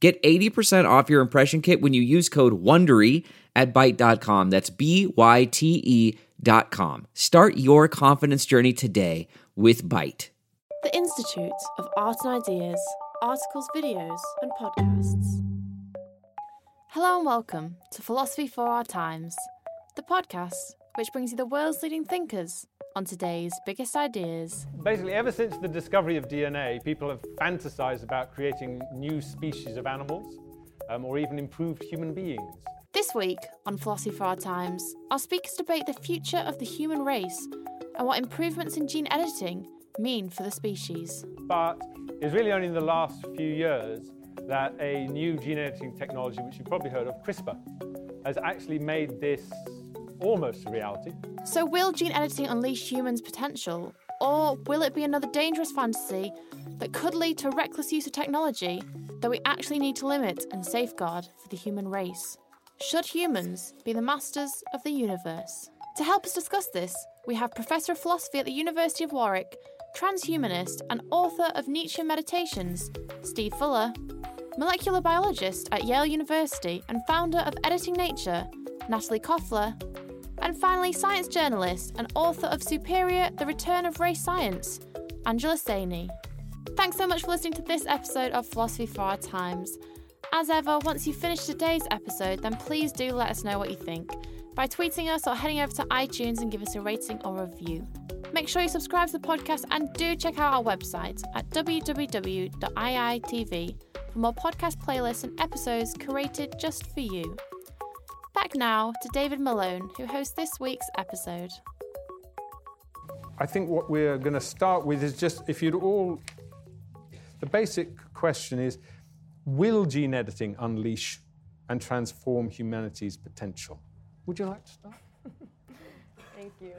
Get 80% off your impression kit when you use code WONDERY at Byte.com. That's B-Y-T-E dot com. Start your confidence journey today with Byte. The Institute of Art and Ideas, articles, videos, and podcasts. Hello and welcome to Philosophy for Our Times, the podcast which brings you the world's leading thinkers on today's biggest ideas. Basically, ever since the discovery of DNA, people have fantasized about creating new species of animals um, or even improved human beings. This week on Philosophy for Our Times, our speakers debate the future of the human race and what improvements in gene editing mean for the species. But it's really only in the last few years that a new gene editing technology, which you've probably heard of, CRISPR, has actually made this almost a reality. So, will gene editing unleash humans' potential, or will it be another dangerous fantasy that could lead to reckless use of technology that we actually need to limit and safeguard for the human race? Should humans be the masters of the universe? To help us discuss this, we have Professor of Philosophy at the University of Warwick, transhumanist and author of Nietzschean Meditations, Steve Fuller, molecular biologist at Yale University and founder of Editing Nature, Natalie Kofler, and finally, science journalist and author of Superior The Return of Race Science, Angela Saini. Thanks so much for listening to this episode of Philosophy for Our Times. As ever, once you finish today's episode, then please do let us know what you think by tweeting us or heading over to iTunes and give us a rating or review. Make sure you subscribe to the podcast and do check out our website at www.iai.tv for more podcast playlists and episodes curated just for you. Back now to David Malone, who hosts this week's episode. I think what we're going to start with is just if you'd all. The basic question is Will gene editing unleash and transform humanity's potential? Would you like to start? Thank you.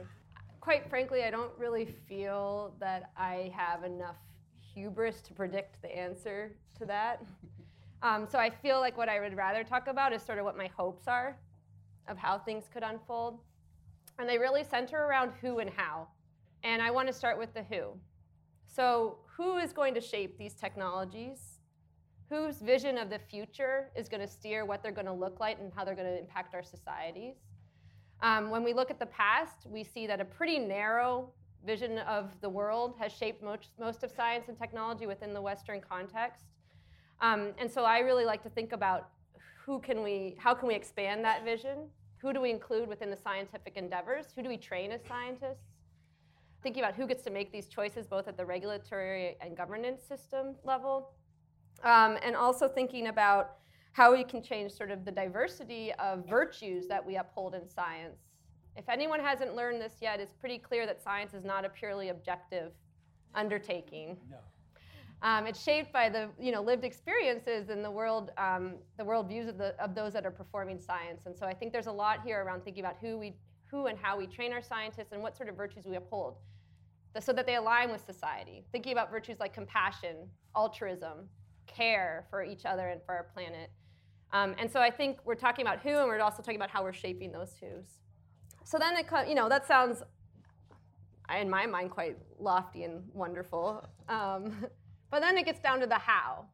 Quite frankly, I don't really feel that I have enough hubris to predict the answer to that. Um, so I feel like what I would rather talk about is sort of what my hopes are of how things could unfold. And they really center around who and how. And I want to start with the who. So, who is going to shape these technologies? Whose vision of the future is going to steer what they're going to look like and how they're going to impact our societies? Um, when we look at the past, we see that a pretty narrow vision of the world has shaped most, most of science and technology within the Western context. Um, and so I really like to think about who can we, how can we expand that vision? Who do we include within the scientific endeavors? Who do we train as scientists? Thinking about who gets to make these choices both at the regulatory and governance system level. Um, and also thinking about how we can change sort of the diversity of virtues that we uphold in science. If anyone hasn't learned this yet, it's pretty clear that science is not a purely objective undertaking. No. Um, it's shaped by the you know lived experiences and the world um, the world views of, the, of those that are performing science. And so I think there's a lot here around thinking about who we who and how we train our scientists and what sort of virtues we uphold, so that they align with society. Thinking about virtues like compassion, altruism, care for each other and for our planet. Um, and so I think we're talking about who, and we're also talking about how we're shaping those who's. So then it, you know, that sounds, in my mind, quite lofty and wonderful. Um, but then it gets down to the how.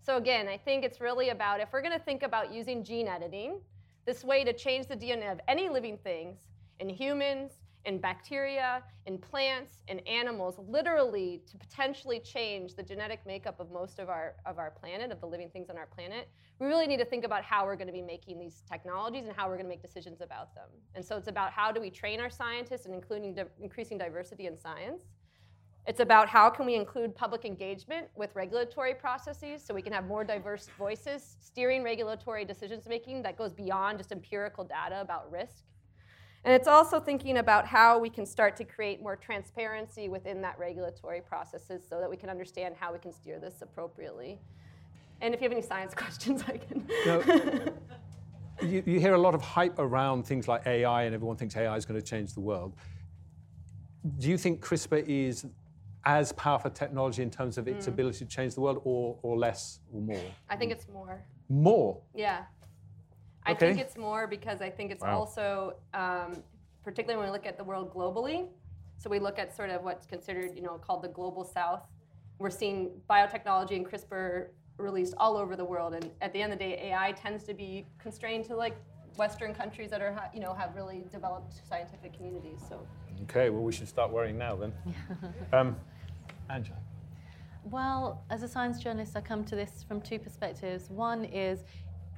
So again, I think it's really about if we're going to think about using gene editing, this way to change the DNA of any living things in humans, in bacteria, in plants, in animals, literally to potentially change the genetic makeup of most of our, of our planet, of the living things on our planet, we really need to think about how we're going to be making these technologies and how we're going to make decisions about them. And so it's about how do we train our scientists and including di- increasing diversity in science. It's about how can we include public engagement with regulatory processes so we can have more diverse voices steering regulatory decisions making that goes beyond just empirical data about risk. And it's also thinking about how we can start to create more transparency within that regulatory processes so that we can understand how we can steer this appropriately. And if you have any science questions, I can. No, you, you hear a lot of hype around things like AI, and everyone thinks AI is going to change the world. Do you think CRISPR is as powerful technology in terms of its ability to change the world, or, or less, or more? I think it's more. More. Yeah. I Okay. think it's more because I think it's Wow. also, um, particularly when we look at the world globally. So we look at sort of what's considered, you know, called the global south. We're seeing biotechnology and CRISPR released all over the world, and at the end of the day, AI tends to be constrained to like Western countries that are, you know, have really developed scientific communities. So Okay, well, we should start worrying now then. um, Angela. Well, as a science journalist, I come to this from two perspectives. One is,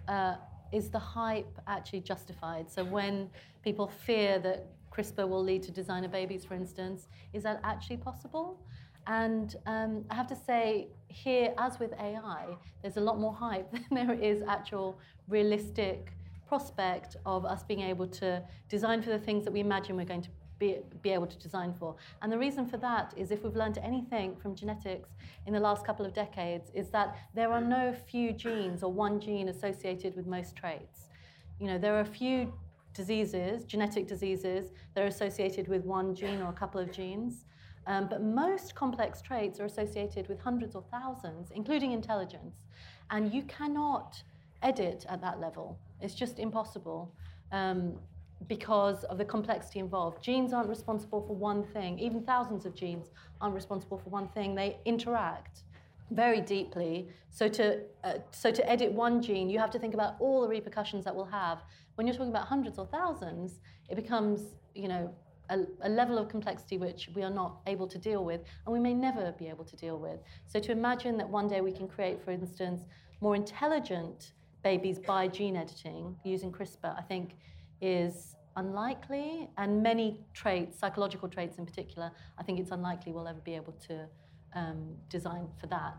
uh, is the hype actually justified? So when people fear that CRISPR will lead to designer babies, for instance, is that actually possible? And um, I have to say, here, as with AI, there's a lot more hype than there is actual realistic prospect of us being able to design for the things that we imagine we're going to be, be able to design for. And the reason for that is if we've learned anything from genetics in the last couple of decades, is that there are no few genes or one gene associated with most traits. You know, there are a few diseases, genetic diseases, that are associated with one gene or a couple of genes. Um, but most complex traits are associated with hundreds or thousands, including intelligence. And you cannot edit at that level. It's just impossible um, because of the complexity involved. Genes aren't responsible for one thing, even thousands of genes aren't responsible for one thing. They interact very deeply. So to uh, so to edit one gene, you have to think about all the repercussions that will have. When you're talking about hundreds or thousands, it becomes you know a, a level of complexity which we are not able to deal with, and we may never be able to deal with. So to imagine that one day we can create, for instance, more intelligent babies by gene editing using CRISPR, I think is unlikely, and many traits, psychological traits in particular, I think it's unlikely we'll ever be able to um, design for that.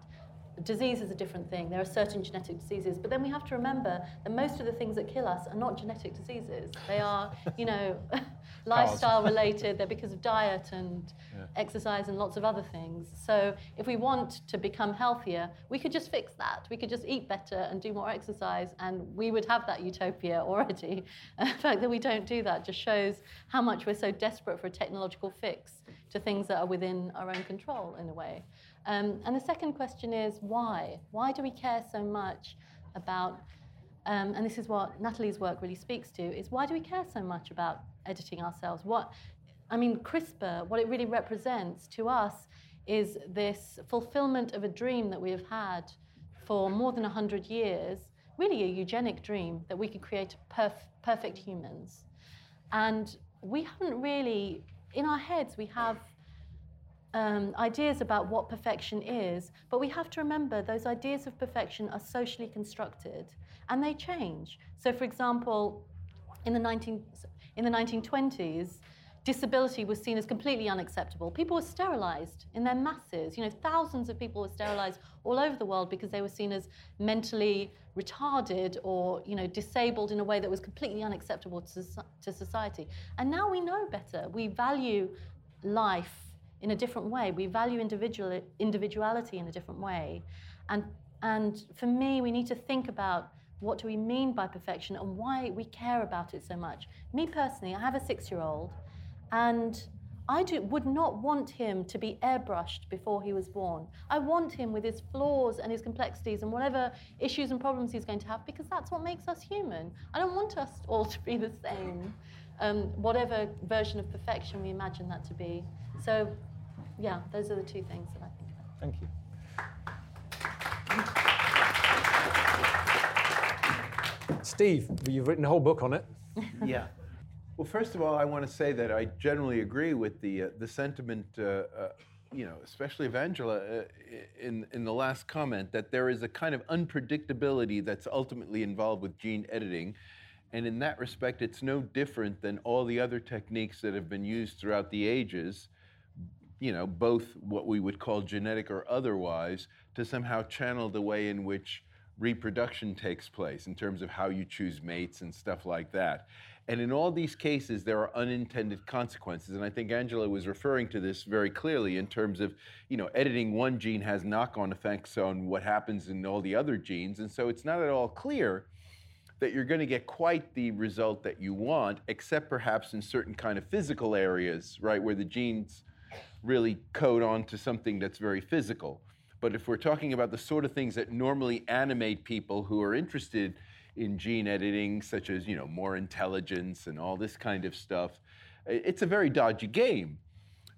Disease is a different thing. There are certain genetic diseases, but then we have to remember that most of the things that kill us are not genetic diseases. They are, you know, lifestyle related. They're because of diet and exercise and lots of other things. So if we want to become healthier, we could just fix that. We could just eat better and do more exercise, and we would have that utopia already. And the fact that we don't do that just shows how much we're so desperate for a technological fix to things that are within our own control in a way. Um, and the second question is why? Why do we care so much about, um, and this is what Natalie's work really speaks to, is why do we care so much about editing ourselves? What, I mean, CRISPR, what it really represents to us is this fulfillment of a dream that we have had for more than 100 years, really a eugenic dream that we could create perf- perfect humans. And we haven't really, in our heads, we have um, ideas about what perfection is, but we have to remember those ideas of perfection are socially constructed and they change. So, for example, in the, 19, in the 1920s, disability was seen as completely unacceptable. People were sterilized in their masses. You know, thousands of people were sterilized all over the world because they were seen as mentally retarded or, you know, disabled in a way that was completely unacceptable to, to society. And now we know better. We value life in a different way. We value individual, individuality in a different way. And, and for me, we need to think about what do we mean by perfection and why we care about it so much. Me personally, I have a six year old, and I do, would not want him to be airbrushed before he was born. I want him with his flaws and his complexities and whatever issues and problems he's going to have because that's what makes us human. I don't want us all to be the same, um, whatever version of perfection we imagine that to be. So, yeah, those are the two things that I think about. Thank you. Steve, you've written a whole book on it. yeah. Well, first of all, I want to say that I generally agree with the uh, the sentiment, uh, uh, you know, especially of Angela uh, in in the last comment that there is a kind of unpredictability that's ultimately involved with gene editing, and in that respect, it's no different than all the other techniques that have been used throughout the ages. You know, both what we would call genetic or otherwise, to somehow channel the way in which reproduction takes place in terms of how you choose mates and stuff like that. And in all these cases, there are unintended consequences. And I think Angela was referring to this very clearly in terms of, you know, editing one gene has knock on effects on what happens in all the other genes. And so it's not at all clear that you're going to get quite the result that you want, except perhaps in certain kind of physical areas, right, where the genes really code onto something that's very physical. But if we're talking about the sort of things that normally animate people who are interested in gene editing, such as you know more intelligence and all this kind of stuff. It's a very dodgy game.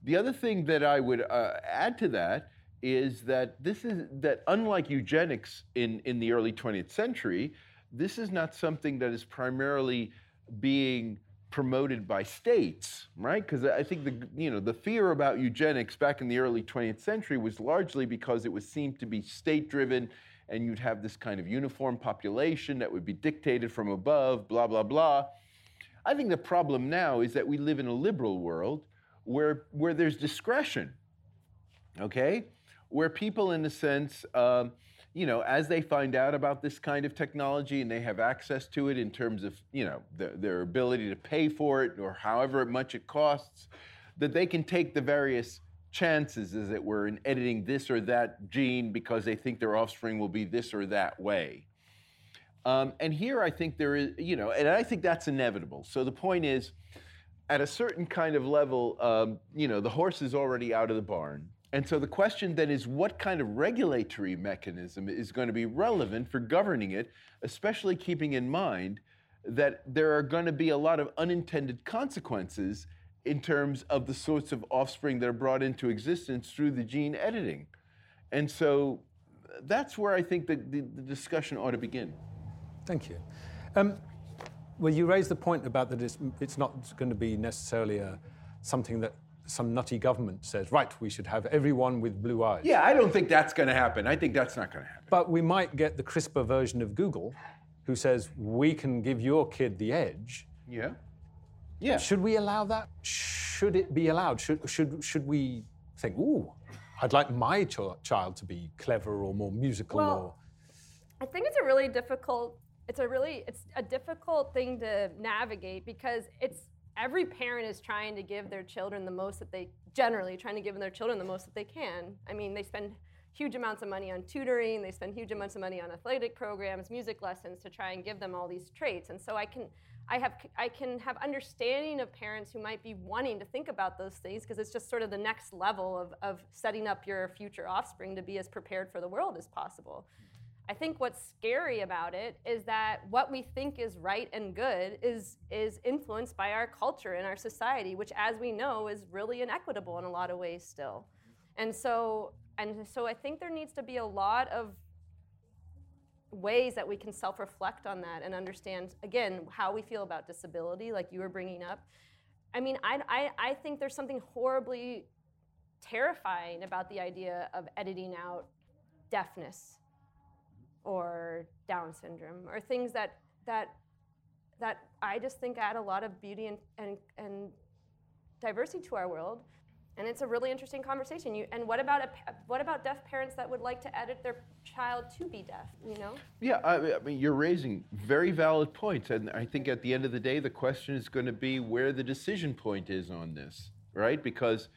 The other thing that I would uh, add to that is that this is that unlike eugenics in, in the early 20th century, this is not something that is primarily being promoted by states, right? Because I think the you know the fear about eugenics back in the early 20th century was largely because it was seemed to be state-driven and you'd have this kind of uniform population that would be dictated from above, blah, blah, blah. I think the problem now is that we live in a liberal world where, where there's discretion, okay? Where people, in a sense, um, you know, as they find out about this kind of technology and they have access to it in terms of, you know, the, their ability to pay for it or however much it costs, that they can take the various chances, as it were, in editing this or that gene because they think their offspring will be this or that way. Um, and here I think there is, you know, and I think that's inevitable. So the point is, at a certain kind of level, um, you know, the horse is already out of the barn. And so the question then is what kind of regulatory mechanism is going to be relevant for governing it, especially keeping in mind that there are going to be a lot of unintended consequences in terms of the sorts of offspring that are brought into existence through the gene editing. And so that's where I think the, the, the discussion ought to begin. Thank you. Um, well, you raised the point about that it's, it's not going to be necessarily a, something that some nutty government says, right, we should have everyone with blue eyes. Yeah, I don't think that's going to happen. I think that's not going to happen. But we might get the CRISPR version of Google who says, we can give your kid the edge. Yeah. Yeah. Should we allow that? Should it be allowed? Should, should, should we think, ooh, I'd like my ch- child to be clever or more musical well, or. I think it's a really difficult. It's a really it's a difficult thing to navigate because it's every parent is trying to give their children the most that they generally trying to give their children the most that they can. I mean, they spend huge amounts of money on tutoring, they spend huge amounts of money on athletic programs, music lessons to try and give them all these traits. And so I can I have I can have understanding of parents who might be wanting to think about those things because it's just sort of the next level of, of setting up your future offspring to be as prepared for the world as possible. I think what's scary about it is that what we think is right and good is is influenced by our culture and our society, which as we know is really inequitable in a lot of ways still. And so and so I think there needs to be a lot of ways that we can self reflect on that and understand, again, how we feel about disability, like you were bringing up. I mean, I, I, I think there's something horribly terrifying about the idea of editing out deafness or Down syndrome or things that, that, that I just think add a lot of beauty and, and, and diversity to our world and it's a really interesting conversation. You, and what about a, what about deaf parents that would like to edit their child to be deaf? You know? Yeah, I, I mean, you're raising very valid points, and I think at the end of the day, the question is going to be where the decision point is on this, right? Because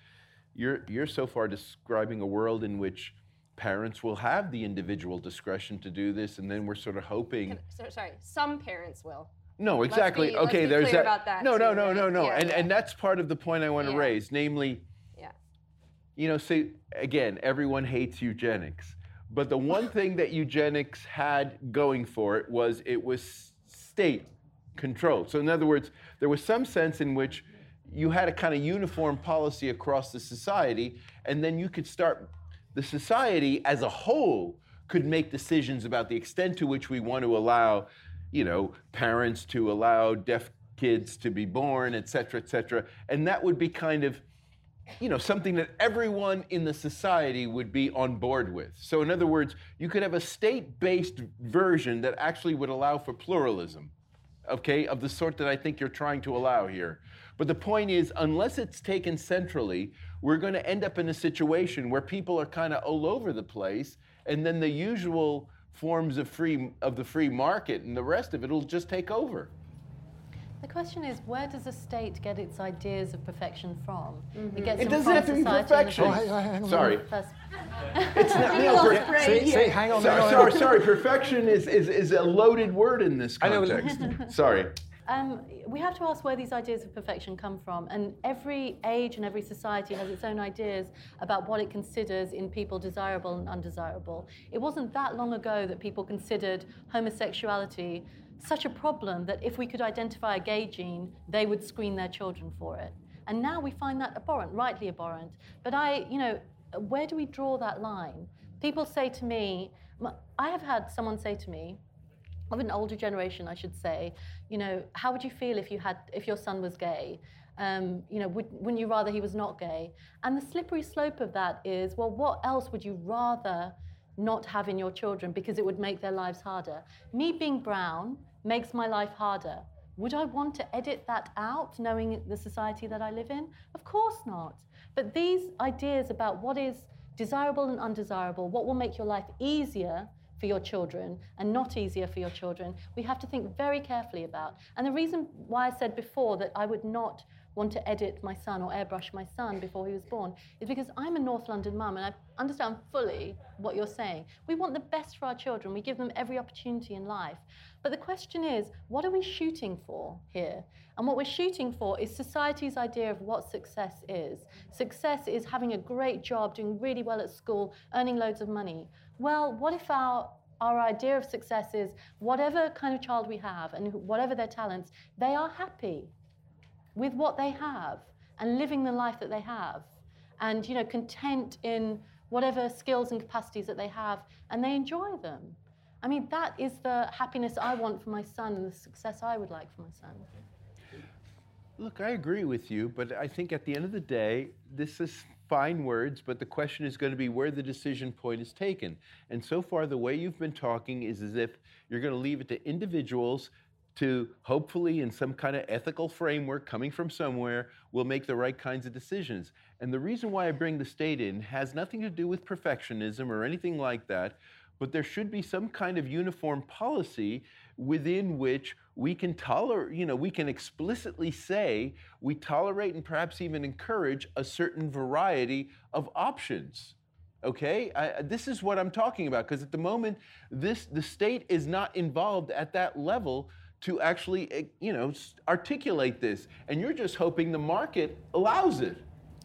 you're you're so far describing a world in which parents will have the individual discretion to do this, and then we're sort of hoping. Can, so, sorry, some parents will. No, exactly. Be, okay, there's that. that. no, too, no, no, right? no, no, yeah, and yeah. and that's part of the point I want to Yeah. raise, namely Yeah. you know, say again, everyone hates eugenics. But the one thing that eugenics had going for it was it was state controlled. So, in other words, there was some sense in which you had a kind of uniform policy across the society, and then you could start, the society as a whole could make decisions about the extent to which we want to allow, you know, parents to allow deaf kids to be born, et cetera, et cetera. And that would be kind of you know, something that everyone in the society would be on board with. So, in other words, you could have a state based version that actually would allow for pluralism, okay, of the sort that I think you're trying to allow here. But the point is, unless it's taken centrally, we're going to end up in a situation where people are kind of all over the place, and then the usual forms of free of the free market, and the rest of it will just take over. The question is, where does a state get its ideas of perfection from? It mm-hmm. gets It them doesn't from have to be society perfection. Oh, hang hang on. Sorry. It's not, We no, lost per- Ray See, hang on. sorry, sorry, sorry. Perfection is, is, is a loaded word in this I context. sorry. Um, we have to ask where these ideas of perfection come from. And every age and every society has its own ideas about what it considers in people desirable and undesirable. It wasn't that long ago that people considered homosexuality such a problem that if we could identify a gay gene, they would screen their children for it. And now we find that abhorrent, rightly abhorrent. But I, you know, where do we draw that line? People say to me, I have had someone say to me, of an older generation, I should say, you know, how would you feel if you had if your son was gay? Um, you know, would, wouldn't you rather he was not gay? And the slippery slope of that is, well, what else would you rather not have in your children because it would make their lives harder? Me being brown makes my life harder. Would I want to edit that out, knowing the society that I live in? Of course not. But these ideas about what is desirable and undesirable, what will make your life easier for your children and not easier for your children, we have to think very carefully about. And the reason why I said before that I would not want to edit my son or airbrush my son before he was born is because I'm a North London mum and I understand fully what you're saying. We want the best for our children, we give them every opportunity in life. But the question is, what are we shooting for here? And what we're shooting for is society's idea of what success is. Success is having a great job, doing really well at school, earning loads of money. Well, what if our our idea of success is whatever kind of child we have and whatever their talents, they are happy with what they have and living the life that they have and you know content in whatever skills and capacities that they have and they enjoy them. I mean that is the happiness i want for my son and the success i would like for my son. Look, I agree with you, but I think at the end of the day, this is fine words, but the question is going to be where the decision point is taken. And so far, the way you've been talking is as if you're going to leave it to individuals to hopefully, in some kind of ethical framework coming from somewhere, will make the right kinds of decisions. And the reason why I bring the state in has nothing to do with perfectionism or anything like that, but there should be some kind of uniform policy within which we can tolerate, you know, we can explicitly say we tolerate and perhaps even encourage a certain variety of options. Okay, I, this is what I'm talking about because at the moment, this the state is not involved at that level to actually, eh, you know, articulate this, and you're just hoping the market allows it.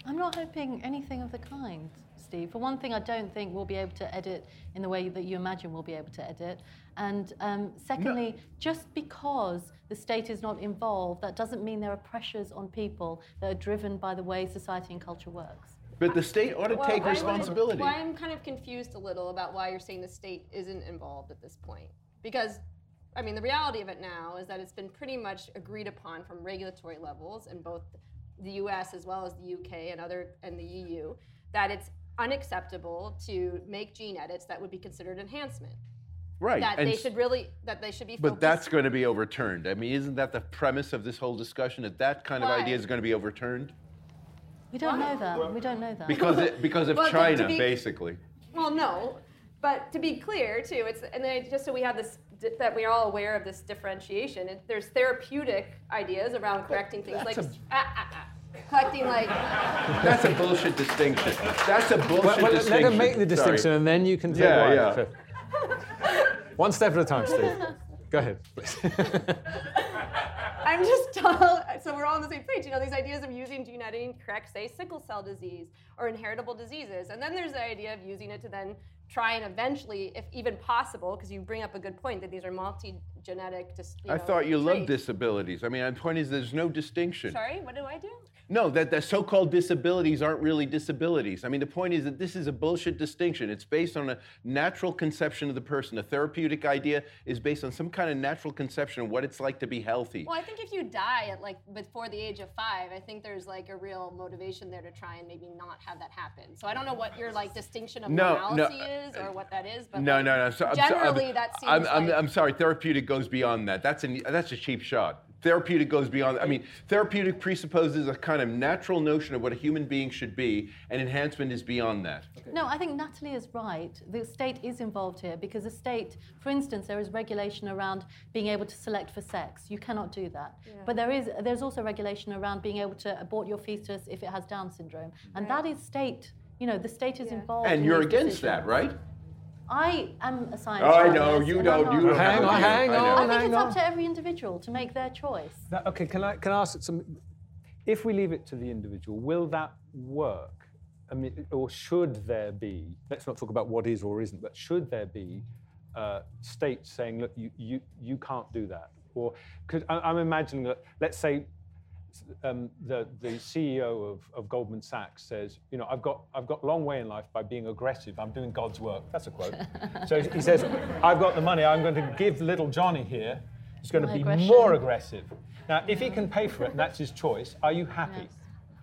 i'm not hoping anything of the kind steve for one thing i don't think we'll be able to edit in the way that you imagine we'll be able to edit and um, secondly just because the state is not involved that doesn't mean there are pressures on people that are driven by the way society and culture works But the state ought to Well, take responsibility. Why I'm kind of confused a little about why you're saying the state isn't involved at this point. Because, I mean, the reality of it now is that it's been pretty much agreed upon from regulatory levels in both the U.S. as well as the U.K. and other and the EU that it's unacceptable to make gene edits that would be considered enhancement. right. That and they should really that they should be. But focused- that's going to be overturned. I mean, isn't that the premise of this whole discussion that that kind of idea is going to be overturned? we don't Why? know that we don't know that Because it, because of Well, to- to China, be- basically. Well, no, but to be clear too, it's and then just so we have this that we are all aware of this differentiation. It, there's therapeutic ideas around correcting things like a- ah, ah, ah, collecting like That's a bullshit distinction. That's a bullshit Well, well, distinction. let them make the distinction, Sorry. and then you can take Yeah, yeah. So- One step at a time, Steve. Go ahead, please. I'm just tell, so we're all on the same page. You know, these ideas of using gene editing to correct, say, sickle cell disease or inheritable diseases, and then there's the idea of using it to then try and eventually, if even possible, because you bring up a good point that these are multi-genetic. Dis, you I know, thought you loved disabilities. I mean, the point is there's no distinction. Sorry, what do I do? No, that the so-called disabilities aren't really disabilities. I mean, the point is that this is a bullshit distinction. It's based on a natural conception of the person. A therapeutic idea is based on some kind of natural conception of what it's like to be healthy. Well, I think if you die at like before the age of five, I think there's like a real motivation there to try and maybe not have that happen. So I don't know what your like distinction of No, no, is or what that is, but No, like, no, no. So, I'm so- generally I'm, that seems I'm, I'm, I'm sorry. Therapeutic goes beyond that. That's a that's a cheap shot. therapeutic goes beyond. I mean, therapeutic presupposes a kind of natural notion of what a human being should be, and enhancement is beyond that. No, I think Natalie is right. The state is involved here because the state, for instance, there is regulation around being able to select for sex. You cannot do that. But there is there's also regulation around being able to abort your fetus if it has Down syndrome, and that is state. You know, the state is involved. And in you're these against that, right? I am a science. Oh, I know, you and don't- you don't Hang on, hang I. I think hang it's on. up to every individual to make their choice. That- okay, can I can I ask some? If we leave it to the individual, will that work? I mean, or should there be? Let's not talk about what is or isn't, but should there be uh, states saying, look, you you you can't do that, or because I'm imagining that. Let's say. Um, the, the CEO of, of Goldman Sachs says, you know, I've got, I've got a long way in life by being aggressive. I'm doing God's work. That's a quote. so he says, I've got the money. I'm going to give little Johnny here. He's going to be aggression. more aggressive. Now, if he can pay for it and that's his choice, are you happy? Yes.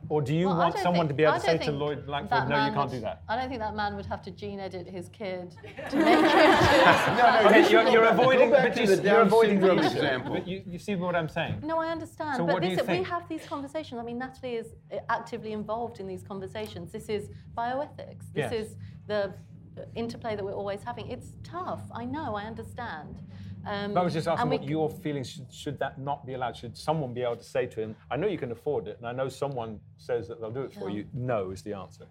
Or do you Well, want someone think- to be able to say to Lloyd Blankfein, that no, you can't would- do that? I don't think that man would have to gene edit his kid to make him. Okay, you're, you're avoiding, Go back but you, the you're avoiding the syndrome example. But you, you see what I'm saying? No, I understand. So but what do this, you we have these conversations. I mean, Natalie is actively involved in these conversations. This is bioethics. This Yes. is the interplay that we're always having. It's tough. I know. I understand. Um, But I was just asking and we what c- your feelings should, should that not be allowed? Should someone be able to say to him, I know you can afford it, and I know someone says that they'll do it for Yeah. you? No is the answer.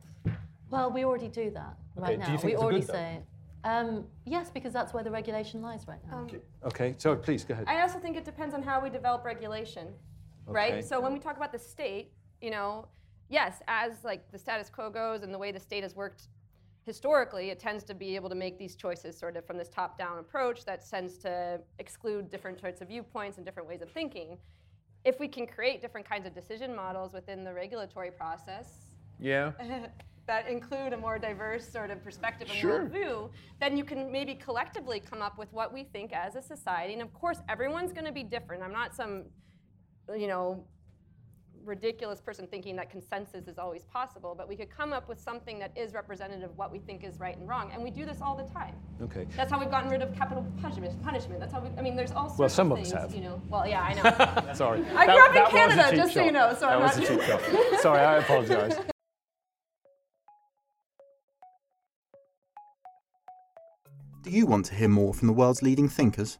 Well, we already do that right do now. think we already good, say it. Um, yes, because that's where the regulation lies right now. Okay, so please go ahead. I also think it depends on how we develop regulation, Okay. right? So when we talk about the state, you know, yes, as like the status quo goes and the way the state has worked historically, it tends to be able to make these choices sort of from this top-down approach that tends to exclude different sorts of viewpoints and different ways of thinking. If we can create different kinds of decision models within the regulatory process, Yeah. that include a more diverse sort of perspective and Sure. worldview, then you can maybe collectively come up with what we think as a society. And of course, everyone's going to be different. I'm not some, you know, ridiculous person thinking that consensus is always possible, but we could come up with something that is representative of what we think is right and wrong. And we do this all the time. Okay. That's how we've gotten rid of capital punishment. punishment. That's how we, I mean, there's all sorts Well, some of of us things, have. you know. Well, yeah, I know. Sorry. I grew That- up in that was a Canada, cheap just so you know, so that I'm was not- a cheap shot. Sorry, I apologise. Do you want to hear more from the world's leading thinkers?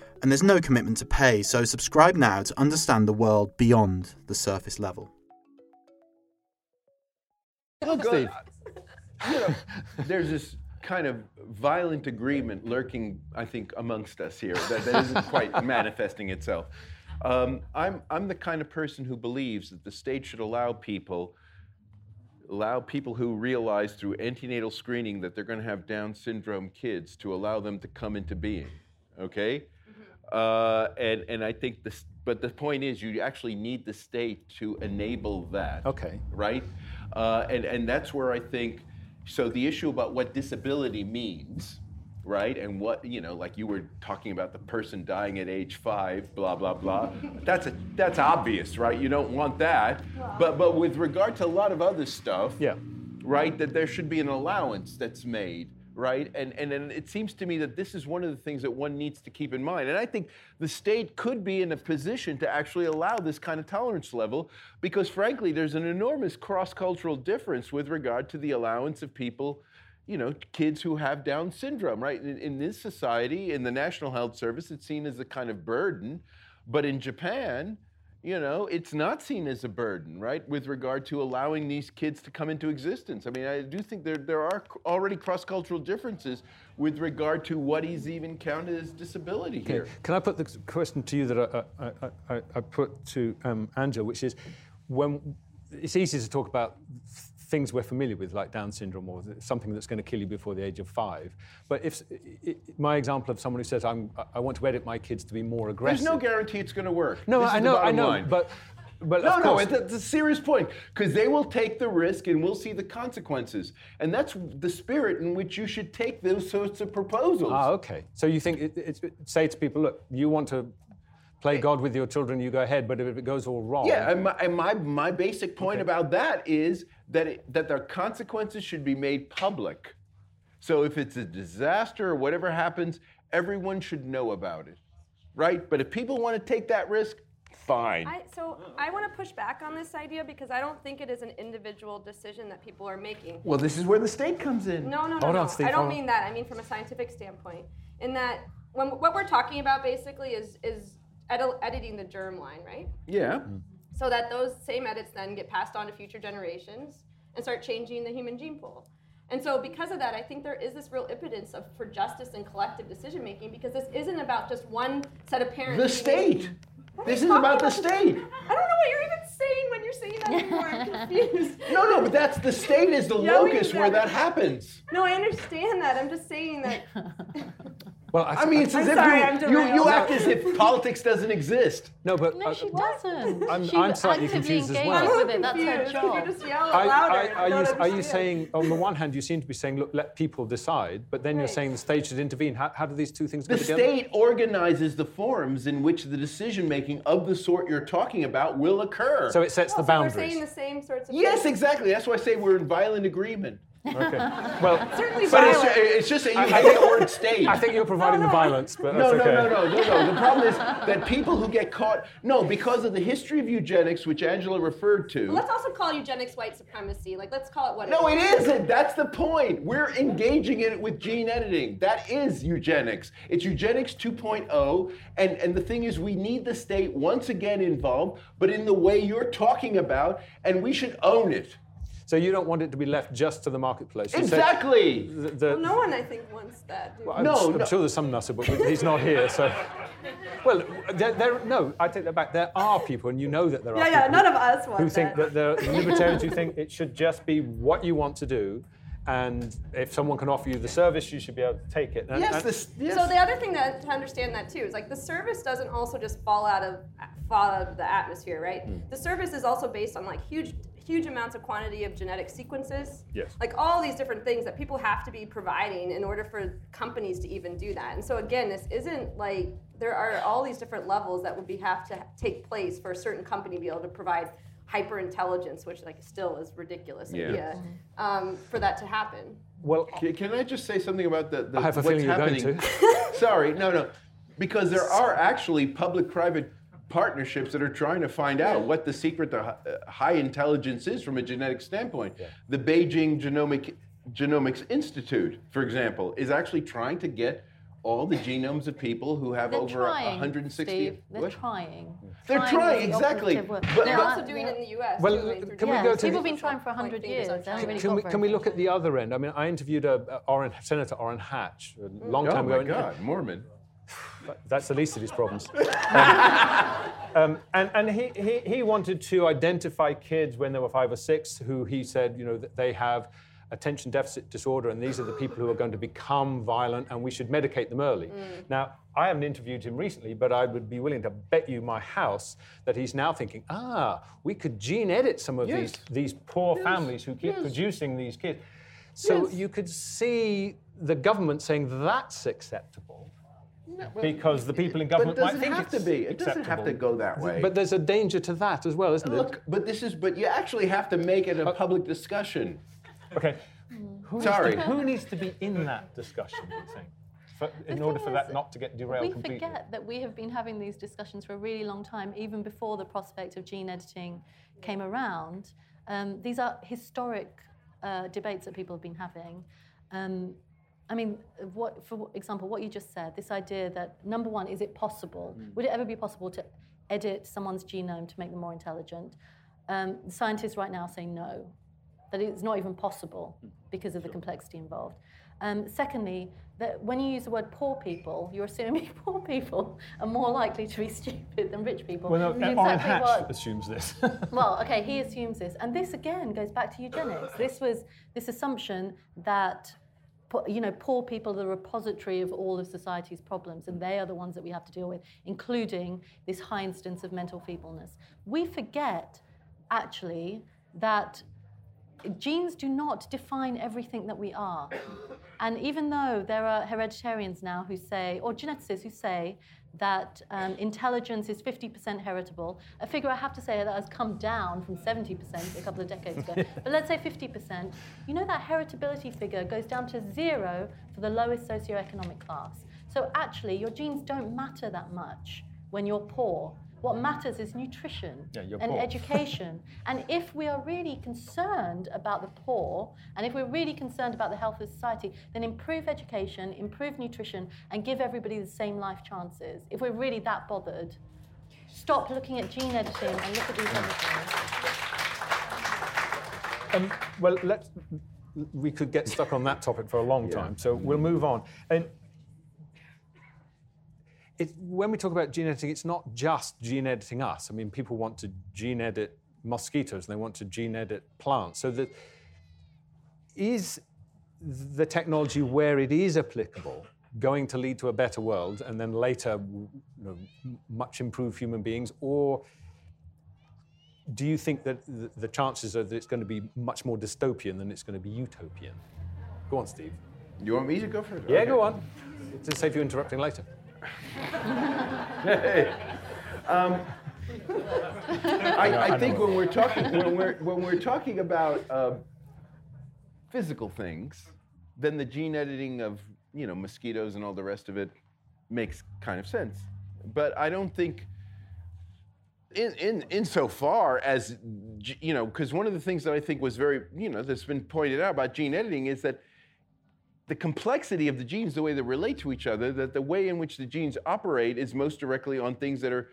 and there's no commitment to pay, so subscribe now to understand the world beyond the surface level. Steve. You know, there's this kind of violent agreement lurking, I think, amongst us here that, that isn't quite manifesting itself. Um, I'm, I'm the kind of person who believes that the state should allow people, allow people who realize through antenatal screening that they're going to have Down syndrome kids to allow them to come into being. Okay? Uh, and, and I think this, but the point is, you actually need the state to enable that Okay. right? Uh, and, and that's where I think, so the issue about what disability means, right? And what, you know, like you were talking about the person dying at age five, blah, blah, blah. That's, a, that's obvious, right? You don't want that. But, but with regard to a lot of other stuff, Yeah. right, that there should be an allowance that's made, right? And, and and it seems to me that this is one of the things that one needs to keep in mind. And I think the state could be in a position to actually allow this kind of tolerance level because, frankly, there's an enormous cross cultural difference with regard to the allowance of people. You know, kids who have Down syndrome, right? In, in this society, in the National Health Service, it's seen as a kind of burden. But in Japan, you know, it's not seen as a burden, right, with regard to allowing these kids to come into existence. I mean, I do think there, there are already cross cultural differences with regard to what is even counted as disability here. Can I put the question to you that I, I, I, I- put to um, Angela, which is when it's easy to talk about things we're familiar with, like Down syndrome or something that's going to kill you before the age of five. But if i i my example of someone who says, I'm, I want to edit my kids to be more aggressive. There's no guarantee it's going to work. No, This I know, I know, line. but But no, no, it's a, it's a serious point because they will take the risk and we'll see the consequences, and that's the spirit in which you should take those sorts of proposals. Ah, okay. So you think it, it's say to people, look, you want to play God with your children, you go ahead. But if it goes all wrong, Yeah, and my, and my, my basic point about that is that it, that their consequences should be made public. So if it's a disaster or whatever happens, everyone should know about it, right? But if people want to take that risk, fine. I, so I want to push back on this idea because I don't think it is an individual decision that people are making. well, this is where the state comes in. No, no, no, Hold no. on, Steve, I don't hold on. mean that. I mean from a scientific standpoint. In that, when what we're talking about basically is is edi- editing the germline, right? Yeah. Mm-hmm. So that those same edits then get passed on to future generations and start changing the human gene pool. And so, because of that, I think there is this real impotence of, for justice and collective decision making because this isn't about just one set of parents. The state. This is about the state. I don't know what you're even saying when you're saying that anymore. I'm confused. No, no, but that's the state is the Yelling locus where that happens. No, I understand that. I'm just saying that. well, I mean, it's I'm if sorry, you, I'm you, derailed. you act as if politics doesn't exist. no, but No, uh, she doesn't. I'm- She's I'm slightly actively confused as engaged well. with it. That's her confused. Could job. you just yell I- louder? I- I are, you, are you saying, on the one hand, you seem to be saying, look, let people decide, but then you're Right. saying the state should intervene. How, how do these two things The go together? state organizes the forums in which the decision making of the sort you're talking about will occur. So it sets the so we're boundaries. saying the same sorts of yes, things. exactly. That's why I say we're in violent agreement. Okay. Well, Certainly But it's, violent. it's just that you hate the word state. I think you're providing No, the violence, but no, that's no, okay. no, no, no, no. The problem is that people who get caught, no, because of the history of eugenics, which Angela referred to. Let's also call eugenics white supremacy. Like, let's call it what No, it it isn't. That's the point. We're engaging in it with gene editing. That is eugenics. It's eugenics 2.0. And, and the thing is, we need the state once again involved, but in the way you're talking about, and we should own it. So you don't want it to be left just to the marketplace. You Exactly. the- the- Well, no one, I think, wants that. do I'm, No, s- I'm no. sure there's some nutter, but he's not here. So, well, there, there, no, I take that back. There are people, and you know that there are Yeah, yeah, none of us want who think that. that the libertarians who think it should just be what you want to do, and if someone can offer you the service, you should be able to take it. And- Yes, and- this, yes. So the other thing that to understand that too is like the service doesn't also just fall out of fall out of the atmosphere, right? Hmm. The service is also based on like huge huge amounts of quantity of genetic sequences. Yes. Like all these different things that people have to be providing in order for companies to even do that. And so again, this isn't like there are all these different levels that would be have to take place for a certain company to be able to provide hyper intelligence, which like still is ridiculous Yeah. idea, um, for that to happen. well, Can, can I just say something about the, the I have a what's feeling you're going happening? to. Sorry, no, no, because there are actually public-private partnerships that are trying to find out what the secret to uh, high intelligence is from a genetic standpoint. The Beijing Genomic Genomics Institute, for example, is actually trying to get all the genomes of people who have They're over trying, 160. Steve. They're What? trying. They're is trying, exactly. operative. But- They're but- also doing it in the U.S. Well, too, right, through can we Yeah, go to people have been trying for 100 years. on They haven't China. really Can we, can we look at the other end? I mean, I interviewed a, a Orrin, Senator Orrin Hatch a long Oh time my ago. and- God, Mormon. That's the least of his problems. um, and and he, he, he wanted to identify kids when they were five or six who he said, you know, that they have attention deficit disorder and these are the people who are going to become violent and we should medicate them early. Now, I haven't interviewed him recently, but I would be willing to bet you my house that he's now thinking, ah, we could gene edit some of these, these poor families who keep producing these kids. So you could see the government saying that's acceptable because the people in But government might think have to it's be. It doesn't have to go that way. But there's a danger to that as well, isn't it? Look, but this is, but you actually have to make it a public discussion. Okay. Who needs Sorry. to- who needs to be in that discussion, do you think? For, in order for that is, not to get derailed We completely? forget that we have been having these discussions for a really long time, even before the prospect of gene editing came around. Um, these are historic uh, debates that people have been having. Um, I mean, what, for example, what you just said, this idea that number one, is it possible? Would it ever be possible to edit someone's genome to make them more intelligent? Um, scientists right now say no, that it's not even possible because of the complexity involved. Um, secondly, that when you use the word poor people, you're assuming poor people are more likely to be stupid than rich people. Well, no, Orrin exactly Hatch what- assumes this. well, okay, he assumes this. And this again goes back to eugenics. This was this assumption that you know, poor people are the repository of all of society's problems, and they are the ones that we have to deal with, including this high instance of mental feebleness. We forget, actually, that genes do not define everything that we are. And even though there are hereditarians now who say, or geneticists who say, that um, intelligence is 50% heritable, a figure I have to say that has come down from 70% a couple of decades ago, but let's say 50%, you know that heritability figure goes down to zero for the lowest socioeconomic class. So actually, your genes don't matter that much when you're poor. What matters is nutrition Yeah, and poor. education. and if we are really concerned about the poor, and if we're really concerned about the health of society, then improve education, improve nutrition, and give everybody the same life chances. If we're really that bothered, stop looking at gene editing and look at these other things. Um, well, let's. We could get stuck on that topic for a long time, so we'll move on. And it, when we talk about gene editing, it's not just gene editing us. I mean, people want to gene edit mosquitoes, and they want to gene edit plants. So that is the technology where it is applicable going to lead to a better world, and then later, you know, much improved human beings, or do you think that the, chances are that it's going to be much more dystopian than it's going to be utopian? Go on, Steve. You want me to go for first? Yeah, Okay. go on. To save you interrupting later. I, I think when we're talking when we're when we're talking about uh, physical things, then the gene editing of you know mosquitoes and all the rest of it makes kind of sense. But I don't think in in insofar as you know, because one of the things that I think was very you know that's been pointed out about gene editing is that the complexity of the genes, the way they relate to each other, that the way in which the genes operate is most directly on things that are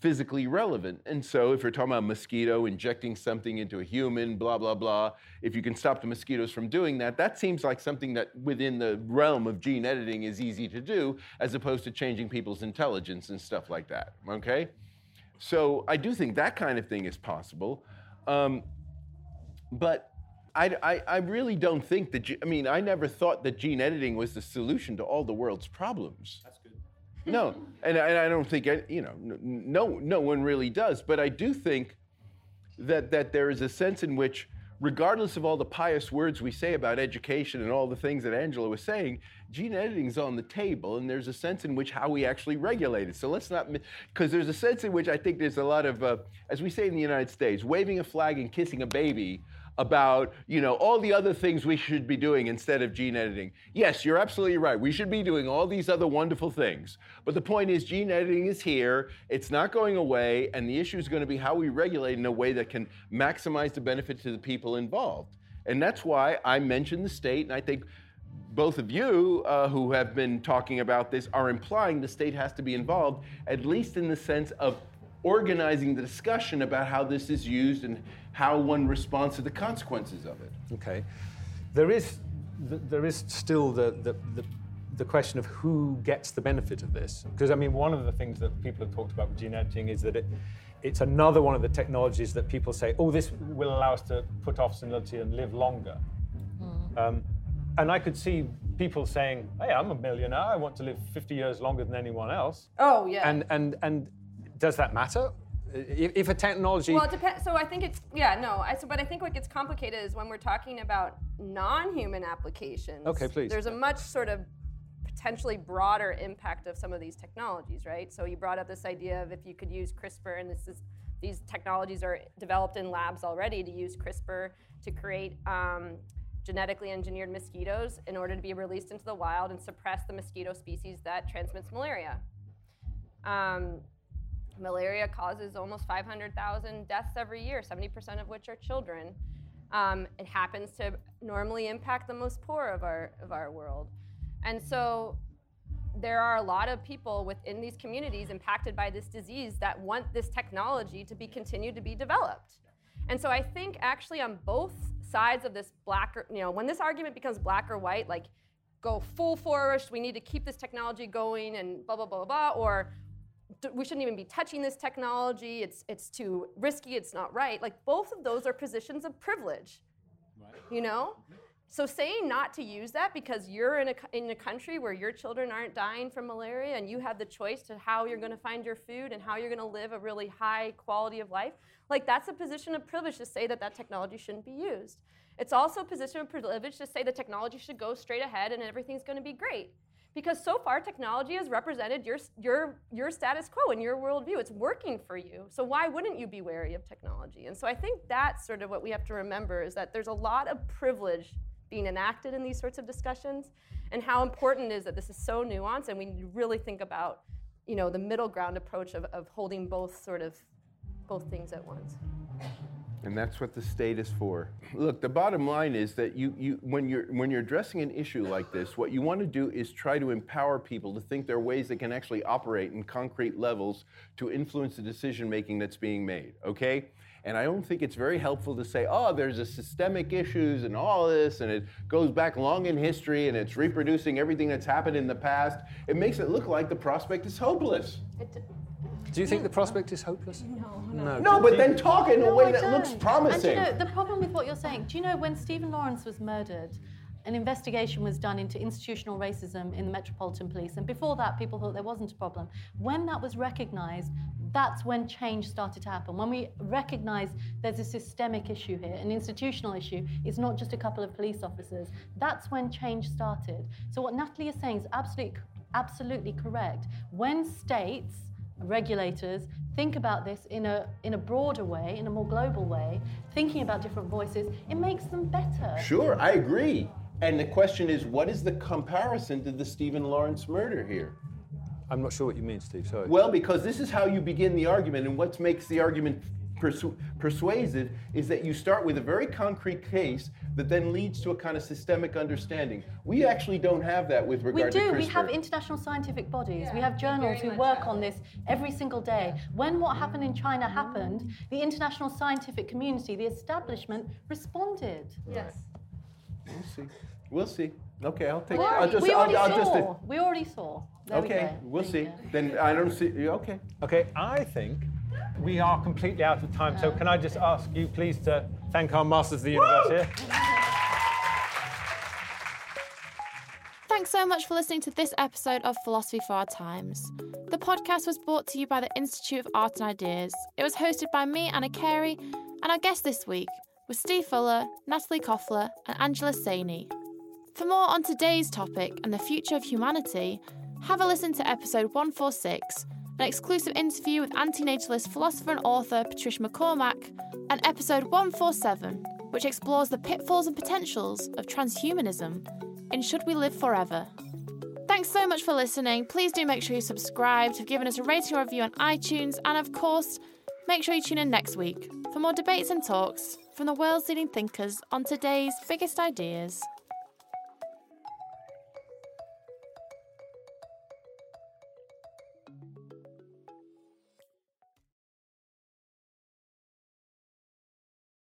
physically relevant. And so, if you're talking about a mosquito injecting something into a human, blah, blah, blah, if you can stop the mosquitoes from doing that, that seems like something that within the realm of gene editing is easy to do, as opposed to changing people's intelligence and stuff like that. Okay? So, I do think that kind of thing is possible. Um, but I, I, I really don't think that, I mean, I never thought that gene editing was the solution to all the world's problems. That's good. No, and, I- and I don't think, you know, no, no one really does. But I do think that, that there is a sense in which, regardless of all the pious words we say about education and all the things that Angela was saying, gene editing is on the table, and there's a sense in which how we actually regulate it. So let's not, because there's a sense in which I think there's a lot of, uh, as we say in the United States, waving a flag and kissing a baby about you know all the other things we should be doing instead of gene editing. Yes, you're absolutely right. We should be doing all these other wonderful things. But the point is gene editing is here. It's not going away and the issue is going to be how we regulate in a way that can maximize the benefit to the people involved. And that's why I mentioned the state and I think both of you uh, who have been talking about this are implying the state has to be involved, at least in the sense of organizing the discussion about how this is used and how one responds to the consequences of it. Okay. There is, there is still the, the, the, the question of who gets the benefit of this. Because, I mean, one of the things that people have talked about with gene editing is that it, it's another one of the technologies that people say, oh, this will allow us to put off senility and live longer. Um, and I could see people saying, hey, I'm a millionaire, I want to live 50 years longer than anyone else. Oh yeah. And, and, and does that matter? If, if a technology. Well, it depends. So I think it's yeah, no. I so, but I think what gets complicated is when we're talking about non-human applications. Okay, please. There's a much sort of potentially broader impact of some of these technologies, right? So you brought up this idea of if you could use CRISPR, and this is these technologies are developed in labs already to use CRISPR to create. Um, genetically engineered mosquitoes in order to be released into the wild and suppress the mosquito species that transmits malaria. Um, Malaria causes almost 500,000 deaths every year, 70% of which are children. Um, it happens to normally impact the most poor of our, of our world. And so there are a lot of people within these communities impacted by this disease that want this technology to be continued to be developed. And so I think actually on both sides of this black you know, when this argument becomes black or white, like go full forest, we need to keep this technology going and blah, blah, blah, blah, or we shouldn't even be touching this technology, it's, it's too risky, it's not right. Like both of those are positions of privilege, you know? So saying not to use that because you're in a, in a country where your children aren't dying from malaria and you have the choice to how you're going to find your food and how you're going to live a really high quality of life, like that's a position of privilege to say that that technology shouldn't be used. It's also a position of privilege to say the technology should go straight ahead and everything's going to be great. Because so far, technology has represented your, your, your status quo and your worldview. It's working for you. So why wouldn't you be wary of technology? And so I think that's sort of what we have to remember is that there's a lot of privilege being enacted in these sorts of discussions and how important it is that this is so nuanced and we need to really think about you know, the middle ground approach of, of holding both sort of both things at once. And that's what the state is for. Look, the bottom line is that you, you, when, you're, when you're addressing an issue like this, what you want to do is try to empower people to think there are ways they can actually operate in concrete levels to influence the decision making that's being made, okay? And I don't think it's very helpful to say, oh, there's a systemic issues and all this, and it goes back long in history and it's reproducing everything that's happened in the past. It makes it look like the prospect is hopeless. Do you think the prospect is hopeless? no, No. No, but then talk in a way I that looks don't. promising. And do you know, the problem with what you're saying, do you know when Stephen Lawrence was murdered, an investigation was done into institutional racism in the Metropolitan Police, and before that, people thought there wasn't a problem. When that was recognized, that's when change started to happen. When we recognize there's a systemic issue here, an institutional issue, it's not just a couple of police officers, that's when change started. So, what Natalie is saying is absolutely, absolutely correct. When states, regulators think about this in a, in a broader way, in a more global way, thinking about different voices, it makes them better. Sure, I agree. And the question is, what is the comparison to the Stephen Lawrence murder here? I'm not sure what you mean, Steve. Sorry. Well, because this is how you begin the argument, and what makes the argument persu- persuasive is that you start with a very concrete case that then leads to a kind of systemic understanding. We actually don't have that with regard to We do. CRISPR. We have international scientific bodies. we have journals who work have. on this every single day. When what happened in China happened, the international scientific community, the establishment, responded. yes. We'll see. We'll see. Okay, I'll take. We I'll already, just. we I'll, I'll just. saw. we already saw. There Okay, go. we'll There see. you. Then I don't see. Okay. Okay, I think we are completely out of time. So oh, can I just ask you, please, to thank our masters of the universe here? Thanks so much for listening to this episode of Philosophy for Our Times. The podcast was brought to you by the Institute of Art and Ideas. It was hosted by me, Anna Carey, and our guests this week were Steve Fuller, Natalie Kofler, and Angela Saini. For more on today's topic and the future of humanity, have a listen to episode 146, an exclusive interview with antinatalist philosopher and author Patricia MacCormack, and episode 147, which explores the pitfalls and potentials of transhumanism in Should We Live Forever? Thanks so much for listening. Please do make sure you subscribed, have given us a rating or review on iTunes, and of course, make sure you tune in next week for more debates and talks from the world's leading thinkers on today's biggest ideas.